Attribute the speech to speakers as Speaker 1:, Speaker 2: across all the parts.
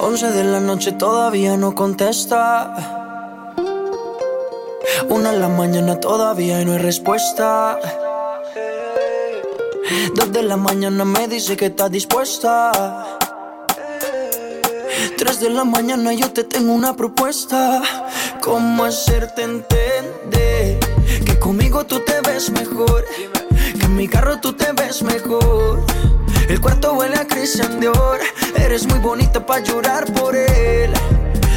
Speaker 1: 11 de la noche todavía no contesta. Una en la mañana todavía no hay respuesta. Dos de la mañana me dice que está dispuesta. Tres de la mañana yo te tengo una propuesta. ¿Cómo hacerte entender que conmigo tú te ves mejor? Que en mi carro tú te ves mejor. El cuarto huele a Christian Dior. Eres muy bonita para llorar por él.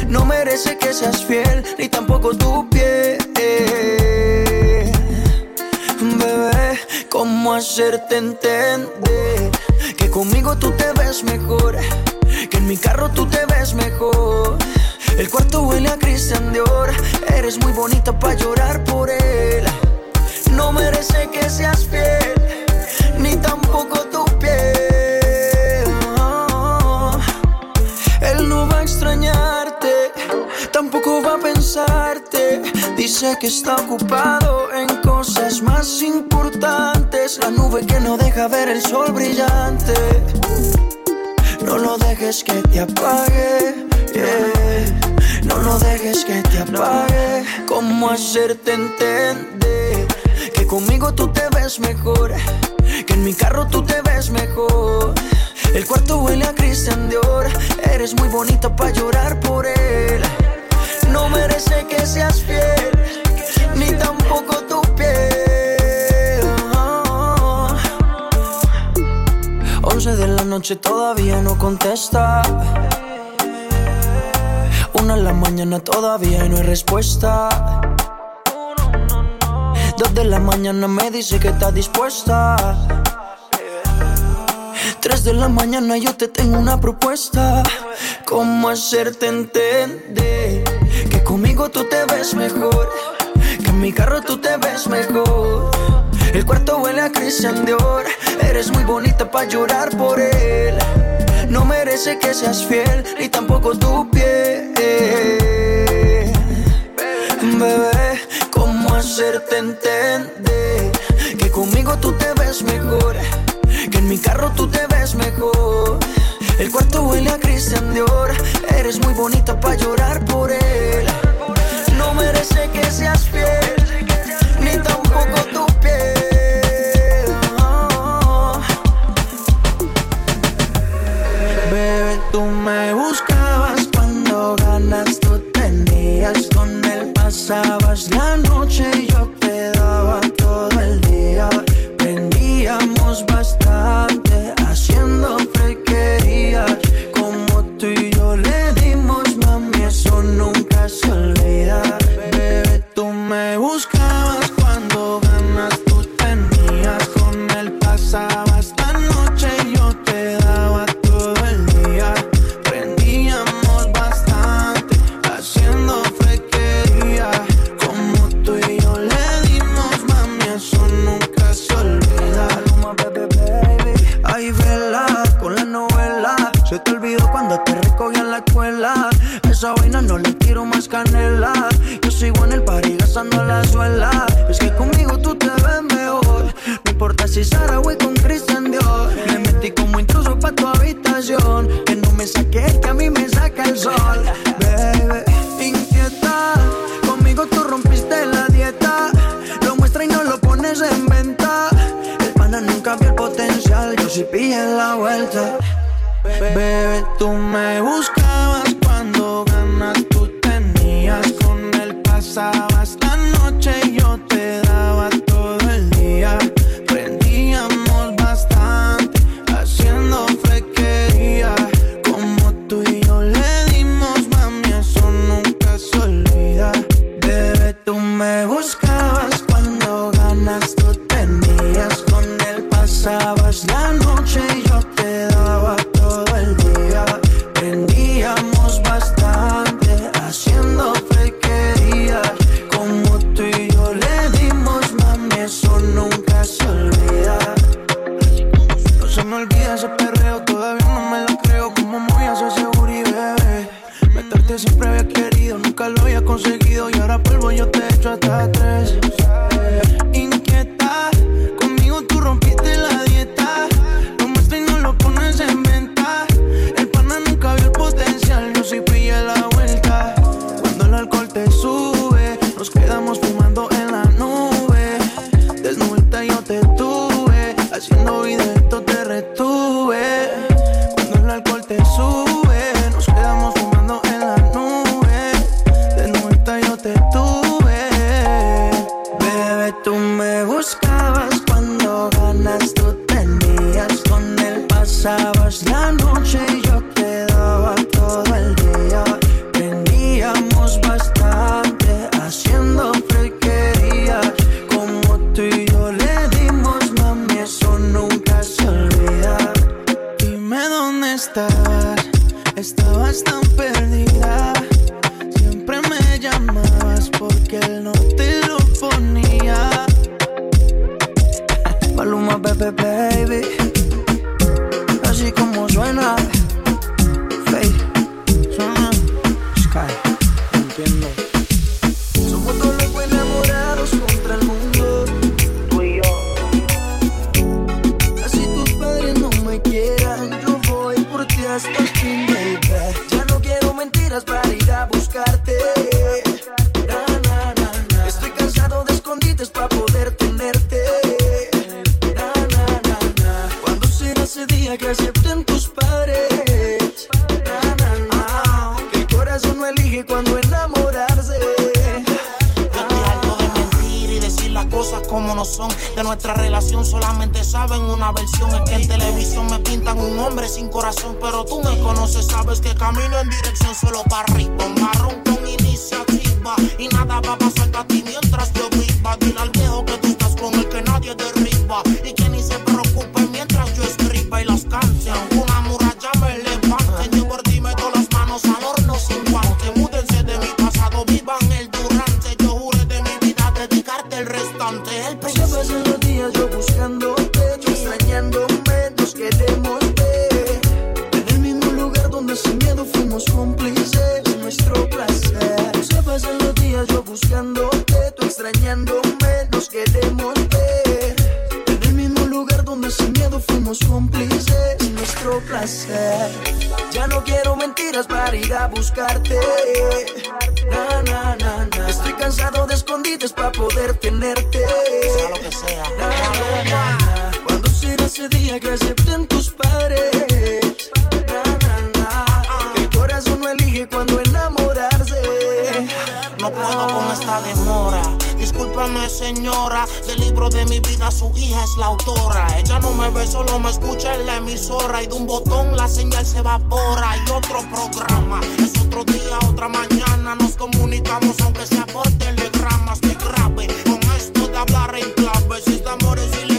Speaker 1: No merece que seas fiel, ni tampoco tu piel. Bebé, ¿cómo hacerte entender? Que conmigo tú te ves mejor. Que en mi carro tú te ves mejor. El cuarto huele a Christian Dior. Eres muy bonita para llorar por él. No merece que seas fiel, ni tampoco tampoco va a pensarte. Dice que está ocupado en cosas más importantes. La nube que no deja ver el sol brillante. No lo dejes que te apague. No lo dejes que te apague. ¿Cómo hacerte entender? Que conmigo tú te ves mejor. Que en mi carro tú te ves mejor. El cuarto huele a Christian Dior. Eres muy bonita para llorar por él. No merece que seas fiel, ni tampoco tu piel. 11 de la noche todavía no contesta. Una en la mañana todavía no hay respuesta. Dos de la mañana me dice que está dispuesta. Tres de la mañana yo te tengo una propuesta. ¿Cómo hacerte entender? Conmigo tú te ves mejor. Que en mi carro tú te ves mejor. El cuarto huele a Christian Dior. Eres muy bonita para llorar por él. No merece que seas fiel, ni tampoco tu piel. Bebé, ¿cómo hacerte entender? Que conmigo tú te ves mejor. Que en mi carro tú te ves mejor. El cuarto huele a Christian Dior. Eres muy bonita para llorar por él. No merece que seas fiel, tú me la
Speaker 2: versión es que en televisión me pintan un hombre sin corazón, pero tú me conoces, sabes que camino en dirección solo para arriba.
Speaker 1: Ya no quiero mentiras para ir a buscarte. Na, na, na, na. Estoy cansado de escondites para poder tenerte. Na, na, na, Cuando será ese día que acepten tus pares. Na, ah. El corazón no elige cuando enamorarse.
Speaker 2: No puedo con esta demora no es señora. Del libro de mi vida, su hija es la autora. Ella no me ve, solo me escucha en la emisora. Y de un botón la señal se evapora. Y otro programa, es otro día, otra mañana. Nos comunicamos, aunque sea por telegrama. Estoy grave con esto de hablar en clave. Si es de amores y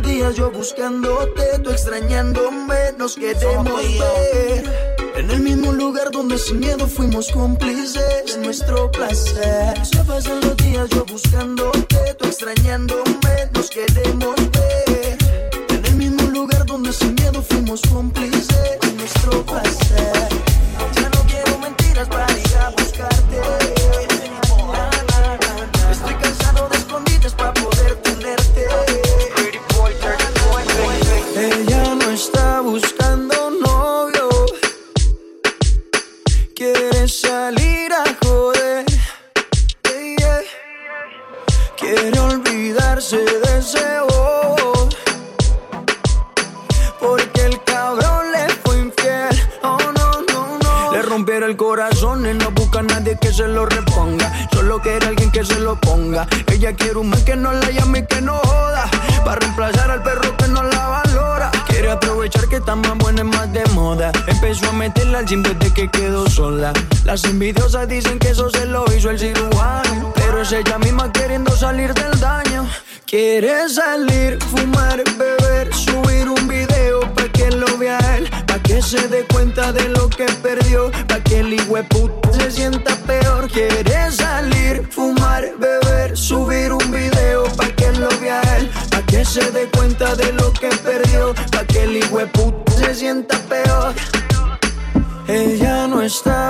Speaker 2: los
Speaker 1: días yo buscándote, tú extrañándome, nos queremos ver. En el mismo lugar donde sin miedo fuimos cómplices de nuestro placer. Se pasan los días yo buscándote, tú extrañándome, nos queremos ver. En el mismo lugar donde sin miedo fuimos cómplices de nuestro placer.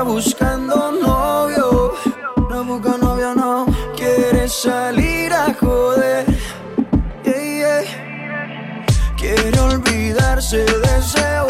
Speaker 1: buscando novio. No busca novio, no. Quiere salir a joder. Yeah, yeah. Quiere olvidarse de ese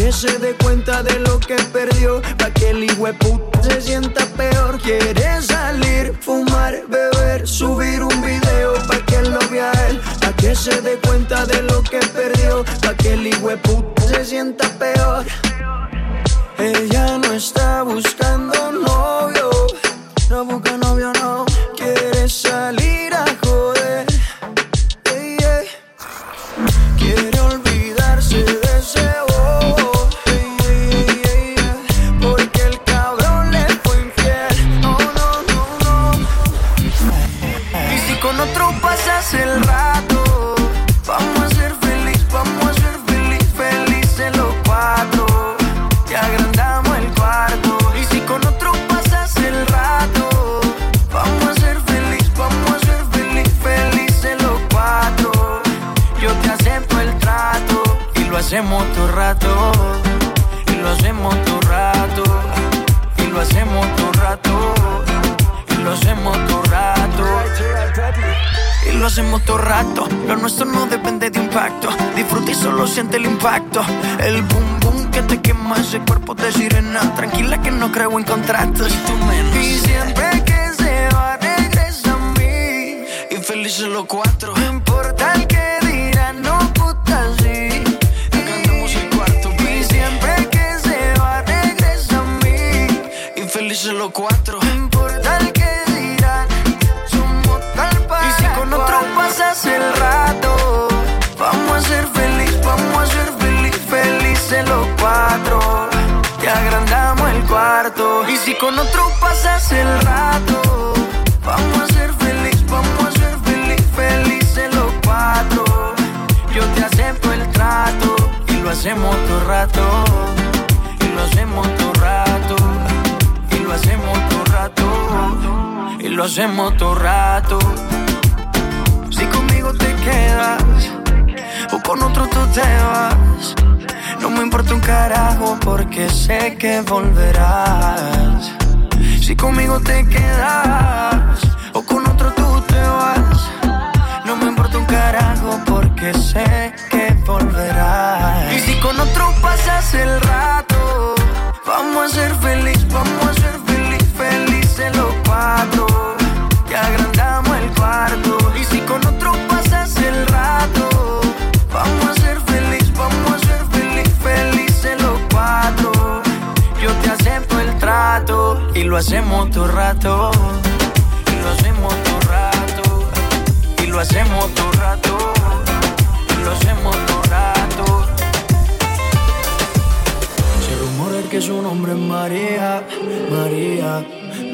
Speaker 1: que se dé cuenta de lo que perdió, pa' que el puta se sienta peor. Quiere salir, fumar, beber, subir un video pa' que lo vea él, pa' que se dé cuenta de lo que perdió, pa' que el puta se sienta peor. Ella no está buscando los cuatro. Te agrandamos el cuarto. Y si con otro pasas el rato, vamos a ser feliz, vamos a ser feliz, felices los cuatro. Yo te acepto el trato y lo hacemos todo rato. Y lo hacemos todo rato. Y lo hacemos todo rato. Y lo hacemos todo rato. Si conmigo te quedas o con otro tú te vas. No me importa un carajo porque sé que volverás. Si conmigo te quedas o con otro tú te vas. No me importa un carajo porque sé que volverás. Y si con otro pasas el rato, vamos a ser feliz, vamos a ser feliz, felices los cuatro. Y lo hacemos todo rato. Y lo hacemos todo rato. Y lo hacemos todo rato. Y lo hacemos todo rato. Se rumora que su nombre es María, María,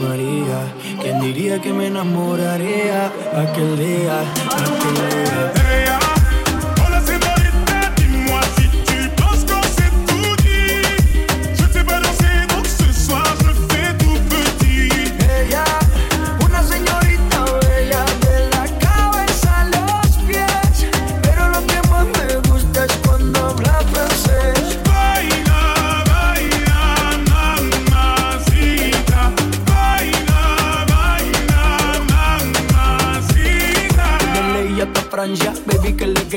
Speaker 1: María. ¿Quién diría que me enamoraría aquel día, aquel día?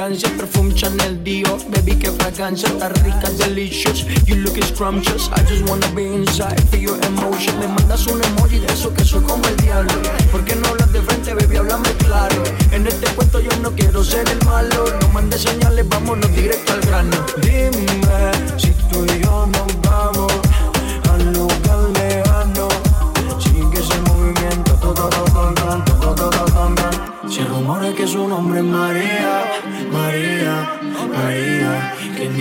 Speaker 1: Perfume Chanel Dior, baby, que fragancia. Está rica, delicious, you look scrumptious. I just wanna be inside, feel your emotion. Me mandas un emoji de eso que soy como el diablo. ¿Por qué no hablas de frente, baby? Háblame claro. En este cuento yo no quiero ser el malo. No mandes señales, vámonos directo al grano. Dime si tú y yo nos vamos al lugar lejano. Sigue ese movimiento,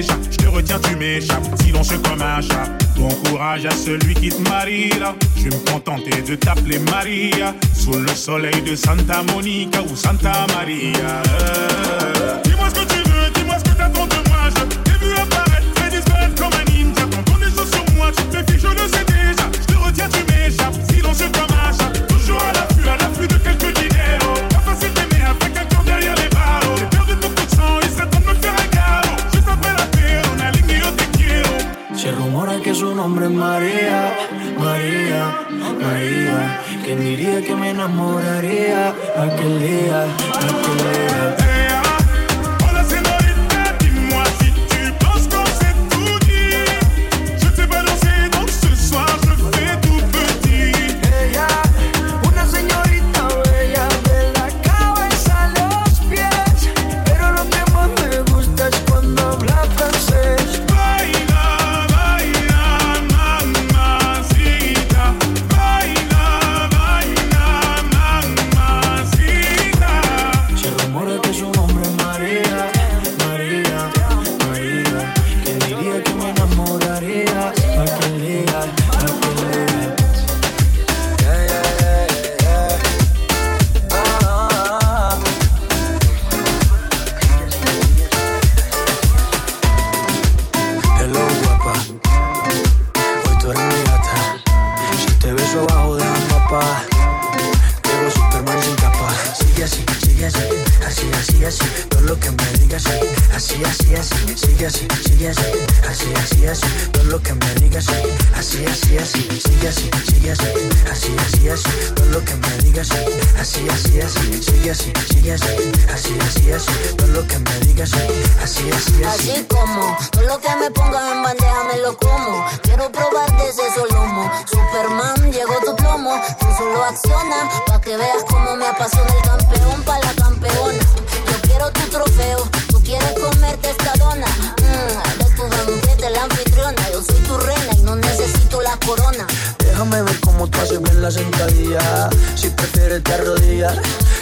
Speaker 3: Je te retiens, tu m'échappes, silencieux comme un chat. Bon courage à celui qui te marie. Je vais me contenter de t'appeler Maria. Sous le soleil de Santa Monica ou Santa Maria. Me
Speaker 1: enamoraría aquel día, aquel día? Así, así, así. Sigue así, sigue así, así, así, así. Todo lo que me digas, así, así, así. Así
Speaker 4: como todo lo que me pongas en bandeja me lo como. Quiero probar de ese solomo. Superman, llegó tu plomo. Tú solo acciona pa' que veas cómo me apasiona el campeón pa' la campeona. Yo quiero tu trofeo. Tú quieres comerte esta dona. Mmm, de tu banquete la anfitriona. Yo soy tu reina y no necesito la corona.
Speaker 1: Déjame ver cómo tú haces bien la sentadilla. Si prefieres te arrodillas.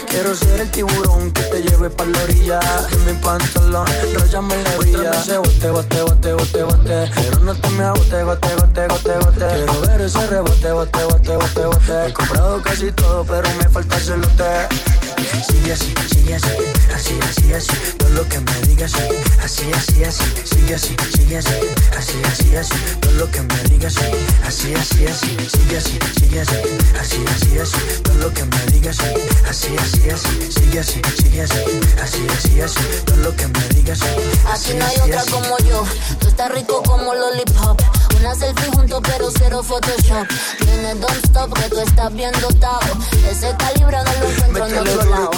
Speaker 1: Quiero ser el tiburón que te lleve pa' la orilla. En mi pantalón, rayame la orilla. Ese bote, bote, bote, bote, bote. Pero no te me agote, gote, gote, gote, gote. Quiero ver ese rebote, bote, bote, bote, bote. He comprado casi todo, pero me falta el celote. Sigue así, sigue así, así, así, así. Todo lo que me digas, así, así, así. Sigue así, sigue así, así, así, así. Todo lo que me digas, así, así, así. Sigue así, sigue así, así, así, así. Todo lo que me digas, así, así, así. Sigue así, sigue así, así, así, así. Todo lo que me digas, así,
Speaker 4: no hay otra como yo. Tú estás rico como lollipop. Una selfie junto pero cero Photoshop. Nene, don't stop que tú estás bien dotado. Ese calibre no lo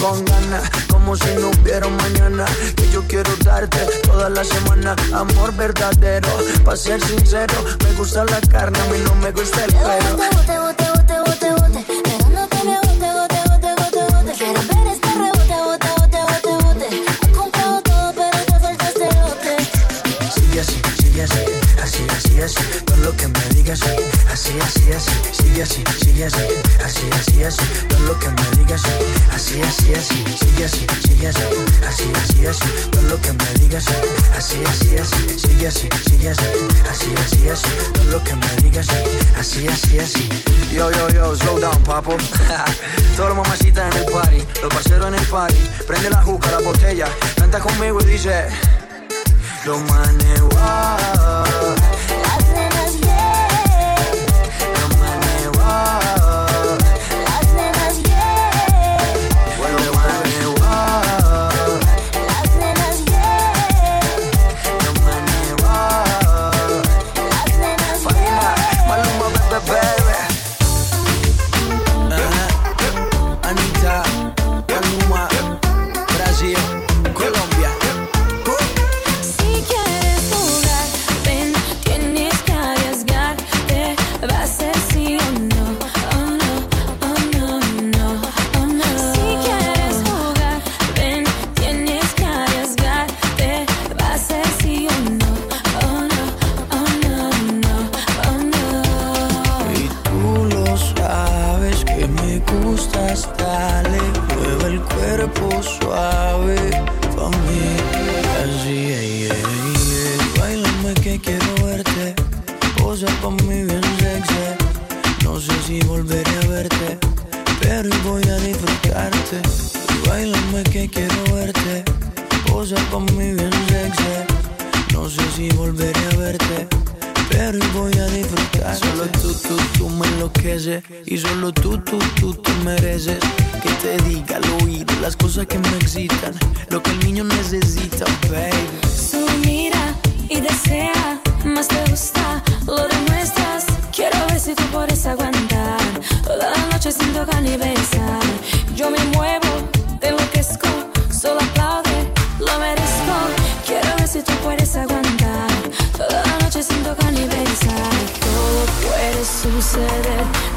Speaker 1: con ganas, como si no hubiera un mañana. Que yo quiero darte toda la semana amor verdadero. Pa' ser sincero, me gusta la carne, a mí no me gusta el pelo.
Speaker 4: bote, bote, bote, bote, bote. Que me bote, bote, bote, bote, bote. Quiero ver este rebote, bote, bote, bote, bote. Has comprado todo, pero te falta este lote.
Speaker 1: Sigue así, sigue así, así, así, así. Todo lo me digas, así, así, así. Sigue así, sigue así, así, así, así. Todo lo que me digas, así, así, así. Sigue así, sigue así, así, así, así. Todo lo que me digas, así, así, así. Sigue así, sigue así, así, así, así. Todo lo que me digas, así, así, así. Yo, yo, yo, slow down, papo. Todas las mamacitas en el party, los parceros en el party. Prende la juca, la botella, canta conmigo y dice. Los manes, wow.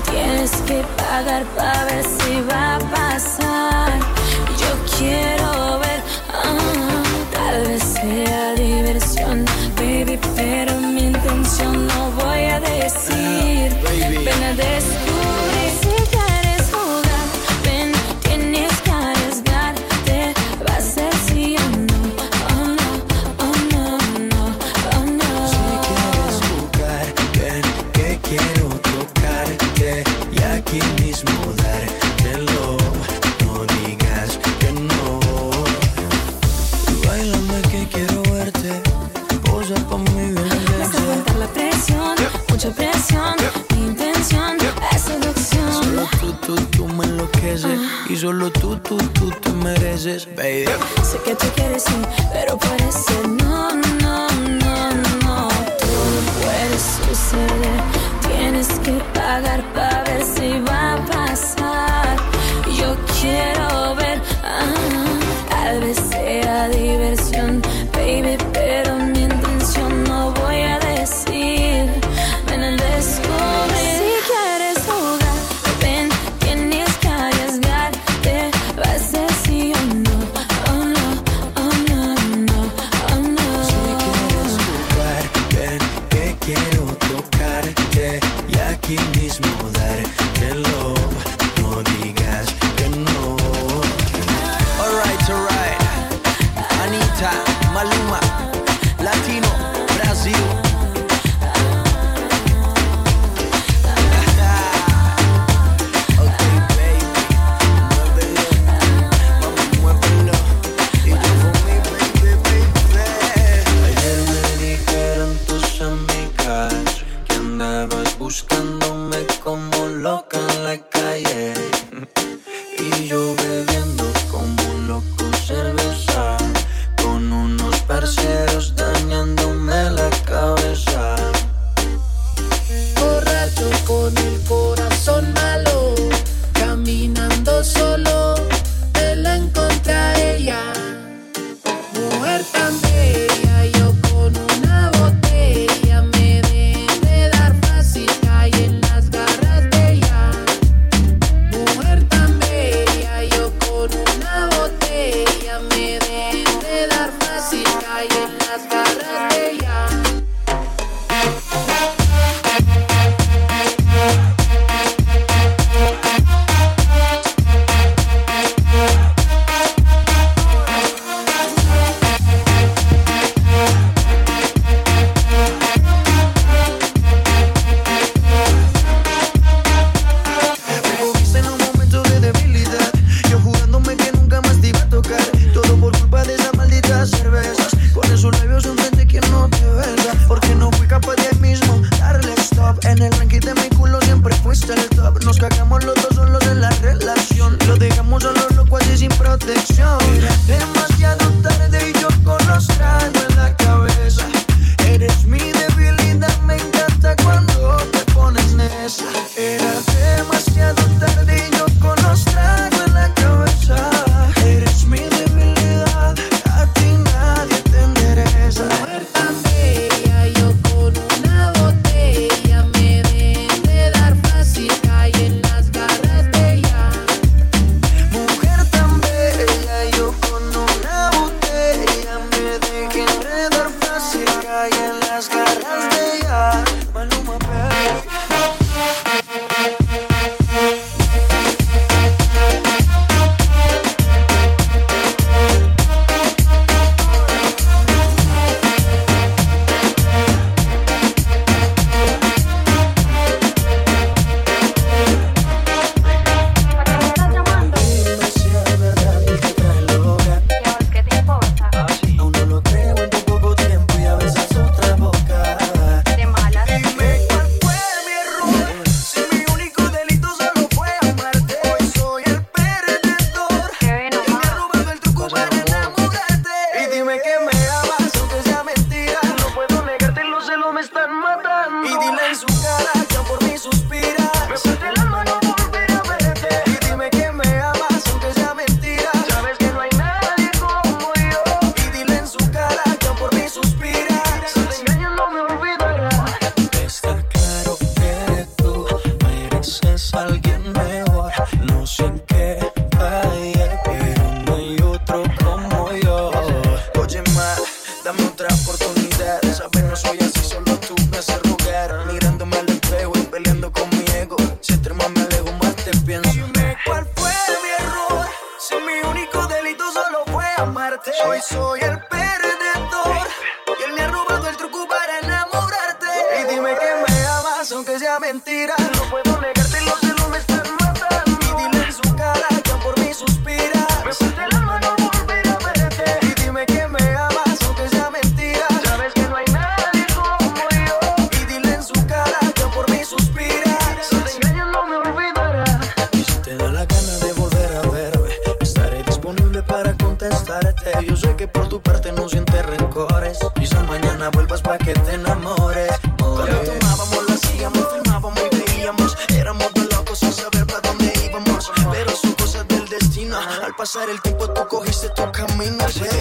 Speaker 5: Tienes que pagar para ver si va a pasar. Yo quiero.
Speaker 1: solo tú, tú, tú te mereces, baby.
Speaker 5: Sé que tú quieres sí, pero parece no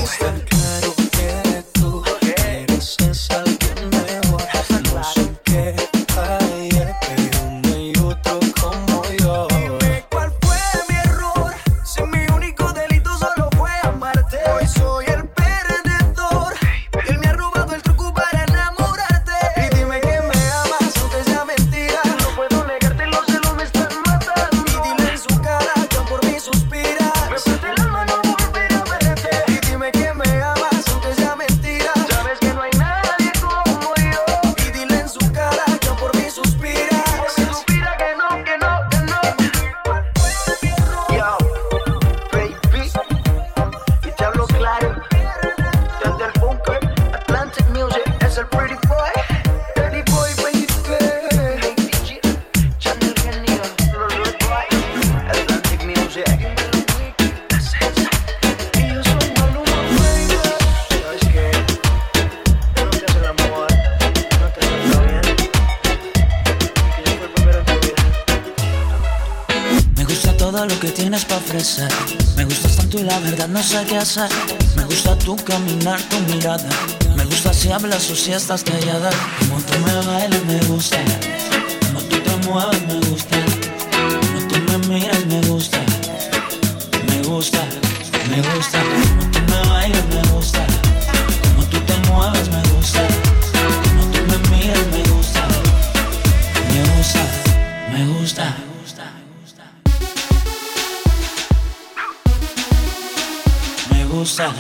Speaker 1: It's the Me
Speaker 6: gusta tu caminar, tu mirada. Me gusta si hablas o si estás callada. Como tú me bailas, me gusta. Como tú te mueves, me gusta. Como tú me miras, me gusta. Me gusta, me gusta. Como tú me bailas, me gusta. gusta,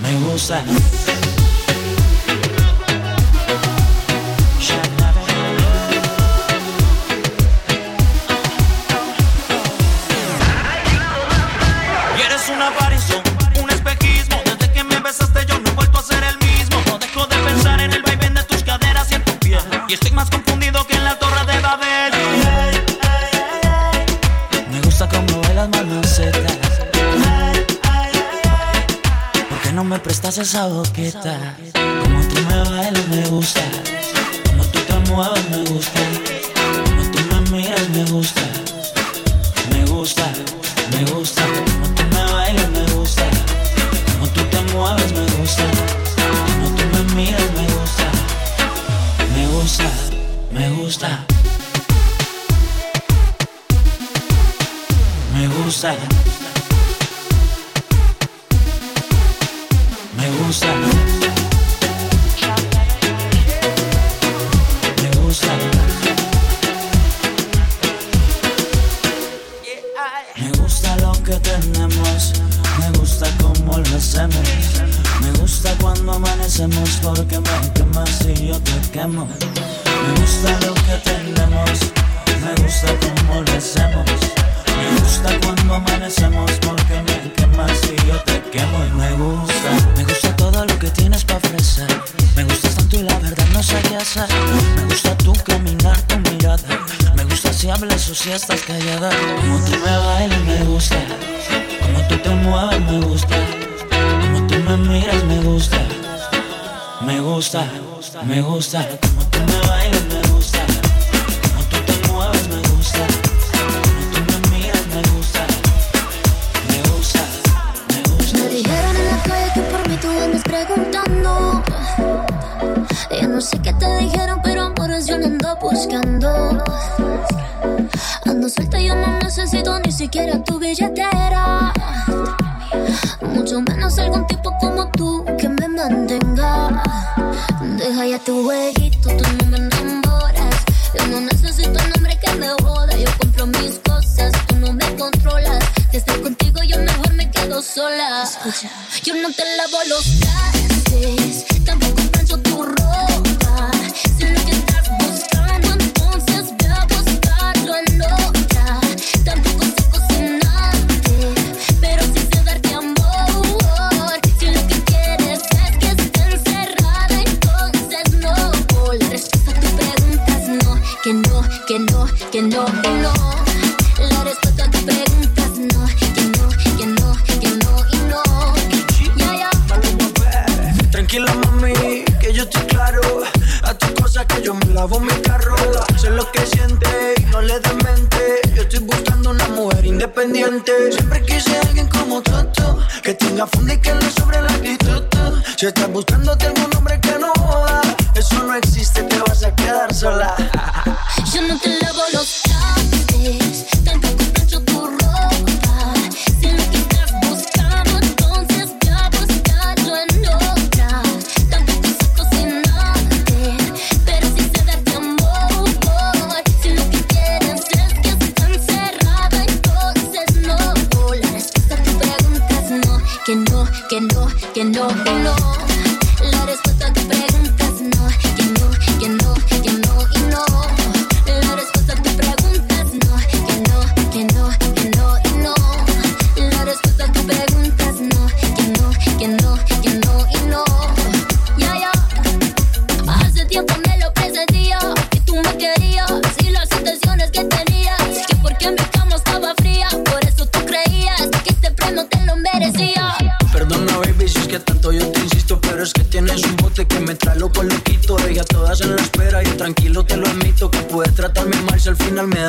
Speaker 6: me gusta. esa boquita, como tú me bailas me gusta, como tú te mueves me gusta, como tú me miras me gusta, me gusta, me gusta, como tú me bailas me gusta, como tú te mueves me gusta, como tú me miras me gusta, me gusta, me gusta. Me gusta. bounce that. estás callada. Como tú me bailas me gusta. Como tú te mueves me gusta. Como tú me miras me gusta. Me gusta, me gusta. Como tú me bailas me gusta. Como tú te mueves me gusta. Como tú me miras me gusta. Me gusta, me gusta.
Speaker 4: Dijeron en la calle que por mí tú andas preguntando. Ya no sé qué te dijeron, pero amores yo no ando buscando. Ando suelta, yo no necesito ni siquiera tu billetera. Mucho menos algún tipo como tú que me mantenga. Deja ya tu jueguito, tú no me enamoras. Yo no necesito un hombre que me joda. Yo compro mis cosas, tú no me controlas. Si estoy contigo, yo mejor me quedo sola. Escucha, yo no te lavo los trastes, tampoco
Speaker 1: Siempre quise a alguien como Toto, que tenga funda y que le sobre la actitud. Si estás buscándote algún hombre que no joda, eso no existe, te vas a quedar sola.
Speaker 4: Yo no te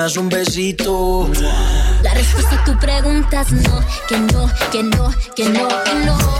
Speaker 4: un besito. La respuesta a tu preguntas no, que no, que no, que no, que no.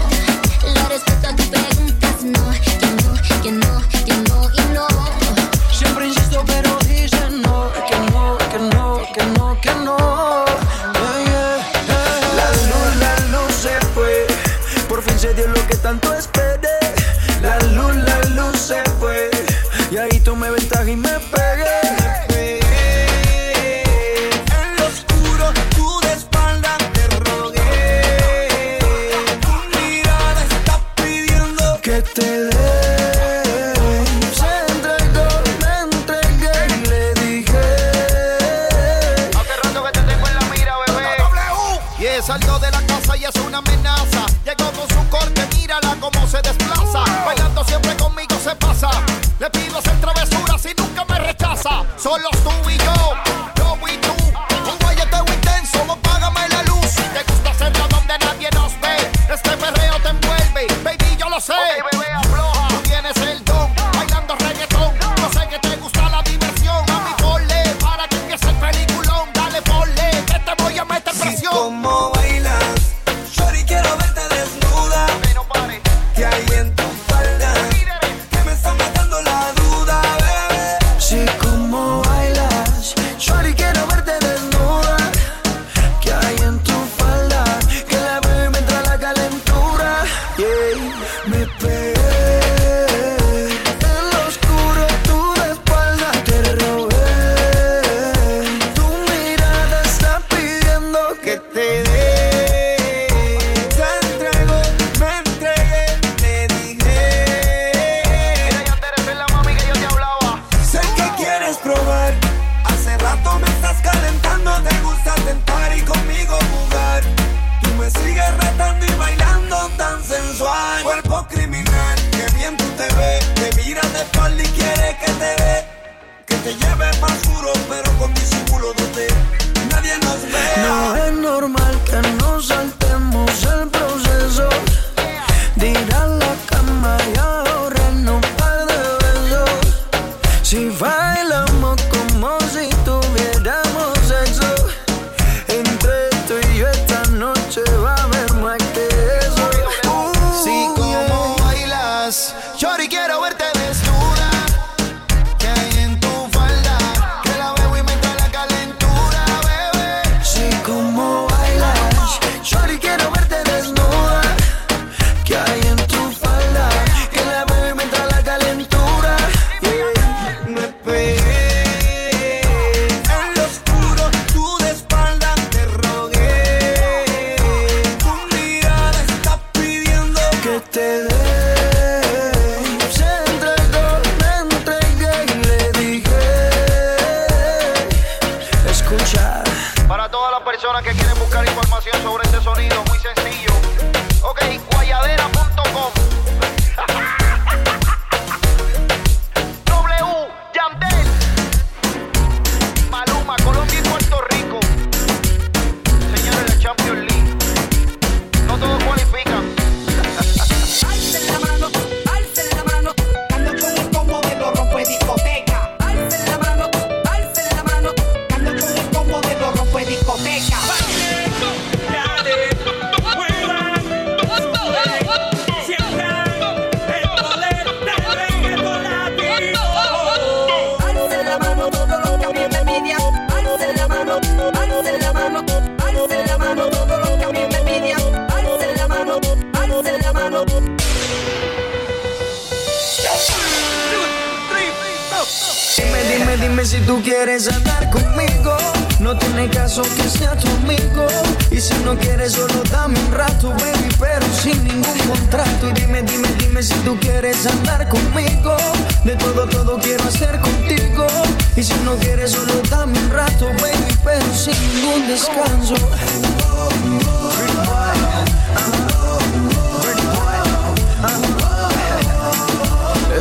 Speaker 4: Si tú quieres andar conmigo, no tiene caso que sea tu amigo. Y si no quieres, solo dame un
Speaker 1: rato, baby, pero sin ningún contrato. Y dime, dime, dime si
Speaker 7: tú quieres andar conmigo. De todo, todo quiero hacer contigo. Y si no quieres, solo dame un rato, baby, pero sin ningún descanso.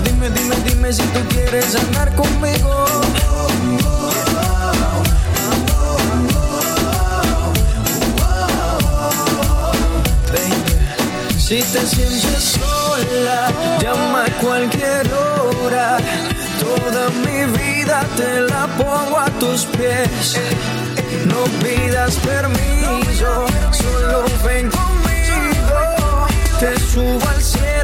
Speaker 7: Dime, dime, dime si tú quieres andar conmigo. Si te sientes sola, llama a cualquier hora. Toda mi vida te
Speaker 8: la pongo a tus
Speaker 7: pies. No
Speaker 8: pidas permiso, solo
Speaker 7: ven
Speaker 1: conmigo. Te subo al cielo